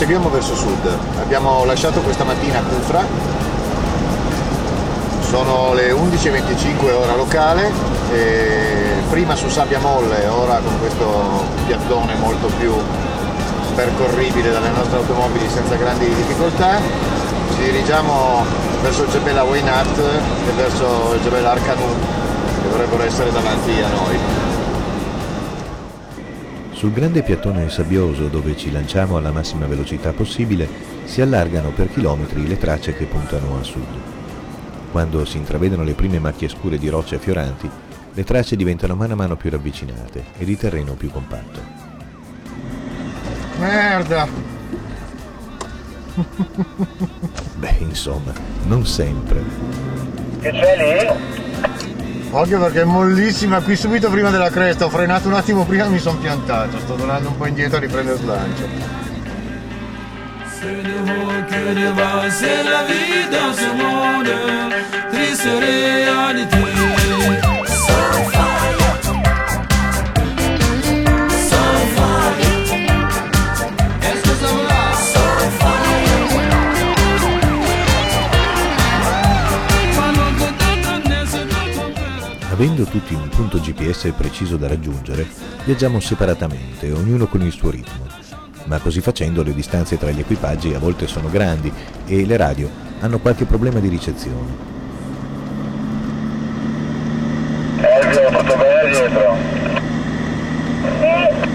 proseguiamo verso sud. Abbiamo lasciato questa mattina Cufra, sono le 11.25 ora locale, prima su Sabbia Molle, ora con questo piattone molto più percorribile dalle nostre automobili senza grandi difficoltà. Ci dirigiamo verso il Gebel Wainat e verso il Gebel Arcanu che dovrebbero essere davanti a noi. Sul grande piattone sabbioso dove ci lanciamo alla massima velocità possibile si allargano per chilometri le tracce che puntano a sud. Quando si intravedono le prime macchie scure di rocce affioranti, le tracce diventano mano a mano più ravvicinate ed il terreno più compatto. Merda! Beh, insomma, non sempre. Che c'è lì? Occhio perché è mollissima. Qui subito prima della cresta, ho frenato un attimo prima e mi sono piantato, sto tornando un po' indietro a riprendere slancio. C'est Avendo tutti un punto GPS preciso da raggiungere, viaggiamo separatamente, ognuno con il suo ritmo. Ma così facendo le distanze tra gli equipaggi a volte sono grandi e le radio hanno qualche problema di ricezione. Elvio, tutto bene dietro? Sì,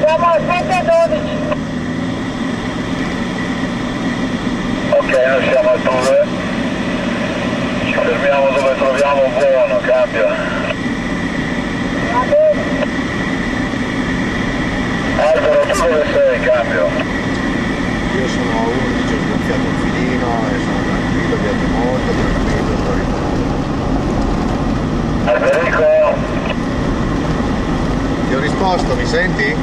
siamo a 712. Ok, noi siamo a 2. Ci fermiamo dove troviamo un buono, cambio. Va bene. Albero, tu dove sei, cambio. Io sono a 11, ho sgonfiato un filino e sono tranquillo, viaggio molto tranquillo, sto ritornando. Alberico? Ti ho risposto, mi senti?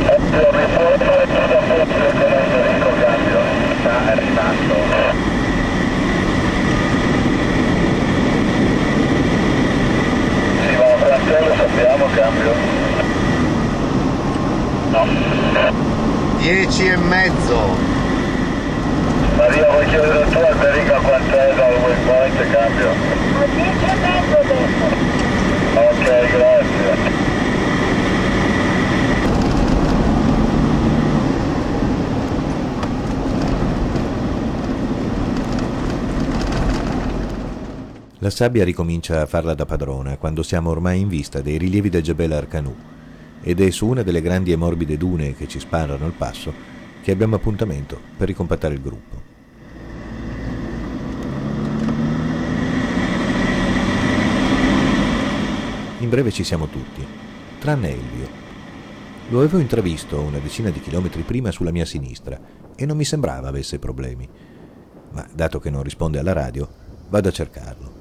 Ti ho risposto e tu da fuori con Alberico, cambio. Sta arrivando. Sì, ma Fratello lo sappiamo, cambio. No. 10 e mezzo. Maria, vuoi chiedere tu Alberico quant'è dal waypoint, cambio? A 10 e mezzo adesso. Ok, grazie. La sabbia ricomincia a farla da padrona quando siamo ormai in vista dei rilievi del Jebel Arcanu ed è su una delle grandi e morbide dune che ci sparano al passo che abbiamo appuntamento per ricompattare il gruppo. In breve ci siamo tutti, tranne Elvio. Lo avevo intravisto una decina di chilometri prima sulla mia sinistra e non mi sembrava avesse problemi. Ma dato che non risponde alla radio, vado a cercarlo.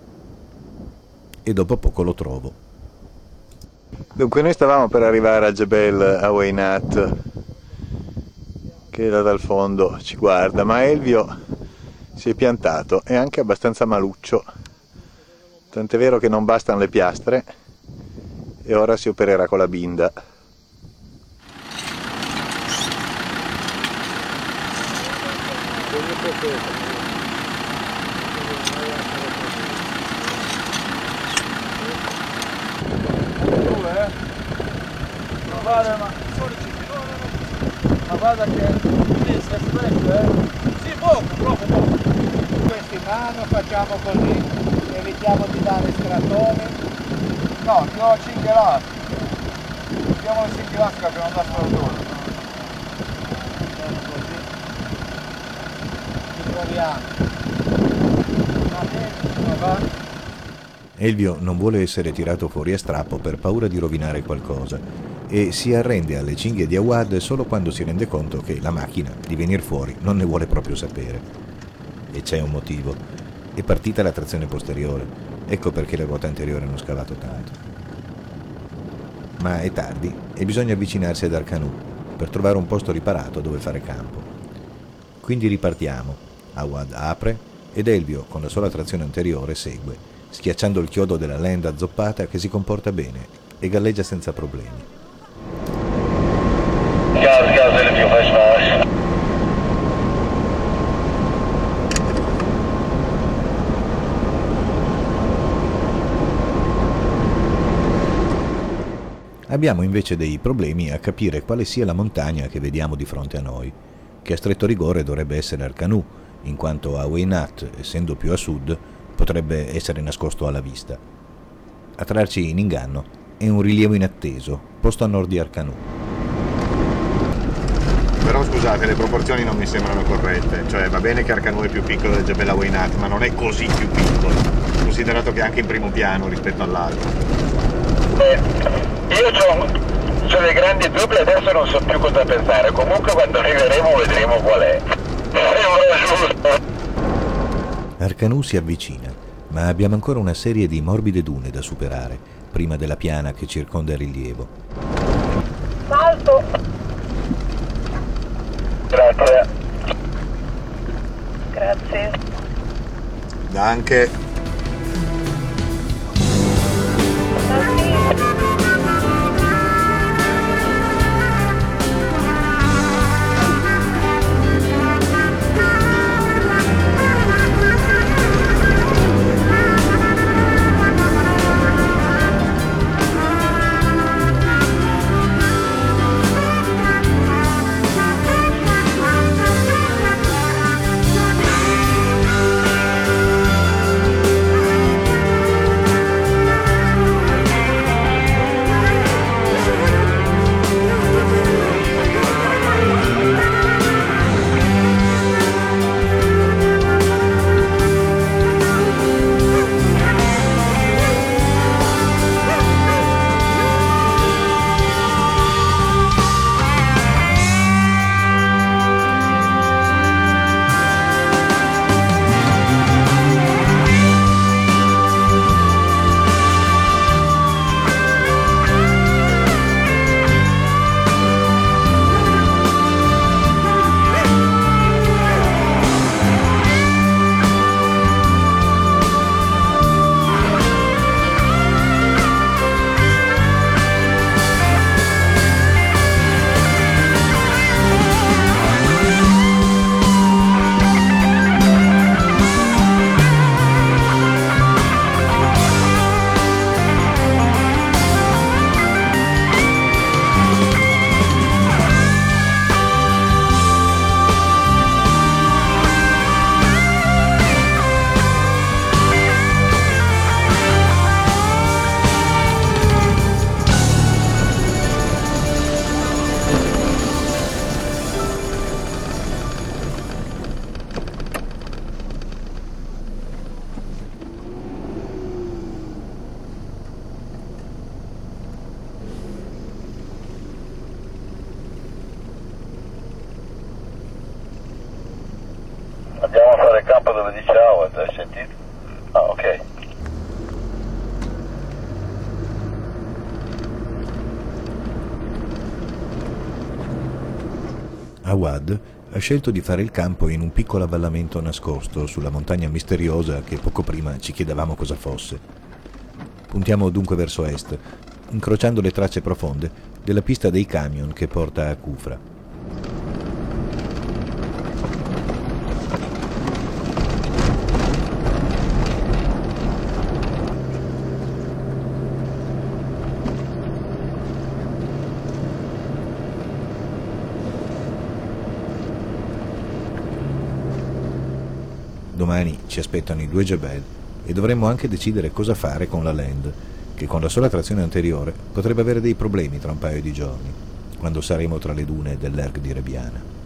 E dopo poco lo trovo. Dunque noi stavamo per arrivare a Jebel Awainat che da dal fondo ci guarda, ma Elvio si è piantato, è anche abbastanza maluccio, tant'è vero che non bastano le piastre e ora si opererà con la binda. fare ma ma guarda che sì, si è stretto eh. Sì poco troppo poco. Mano facciamo così. Evitiamo di dare stratoni. No ti ho cinghelato mettiamo le cinghelato che abbiamo dato stratone così ci proviamo va bene va Elvio non vuole essere tirato fuori a strappo per paura di rovinare qualcosa e si arrende alle cinghie di Awad solo quando si rende conto che la macchina di venire fuori non ne vuole proprio sapere. E c'è un motivo. È partita la trazione posteriore. Ecco perché le ruote anteriori hanno scavato tanto. Ma è tardi e bisogna avvicinarsi ad Arcanù per trovare un posto riparato dove fare campo. Quindi ripartiamo. Awad apre ed Elvio, con la sola trazione anteriore, segue schiacciando il chiodo della land azzoppata che si comporta bene e galleggia senza problemi. Abbiamo invece dei problemi a capire quale sia la montagna che vediamo di fronte a noi, che a stretto rigore dovrebbe essere Arcanù, in quanto a Wainat, essendo più a sud, potrebbe essere nascosto alla vista. A trarci in inganno è un rilievo inatteso, posto a nord di Arcanù. Però scusate, le proporzioni non mi sembrano corrette. Cioè, va bene che Arcanù è più piccolo del Jebel Awainat, ma non è così più piccolo, considerato che è anche in primo piano rispetto all'altro. Eh, io ho dei grandi dubbi, adesso non so più cosa pensare. Comunque quando arriveremo vedremo qual è. Arcanù si avvicina, ma abbiamo ancora una serie di morbide dune da superare, prima della piana che circonda il rilievo. Salto. Grazie. Grazie. Anche campo dove dice Howard, hai sentito? Ah, ok. Awad ha scelto di fare il campo in un piccolo avvallamento nascosto sulla montagna misteriosa che poco prima ci chiedevamo cosa fosse. Puntiamo dunque verso est, incrociando le tracce profonde della pista dei camion che porta a Kufra. Domani ci aspettano i due Jebel e dovremmo anche decidere cosa fare con la Land, che con la sola trazione anteriore potrebbe avere dei problemi tra un paio di giorni, quando saremo tra le dune dell'Erg di Rebiana.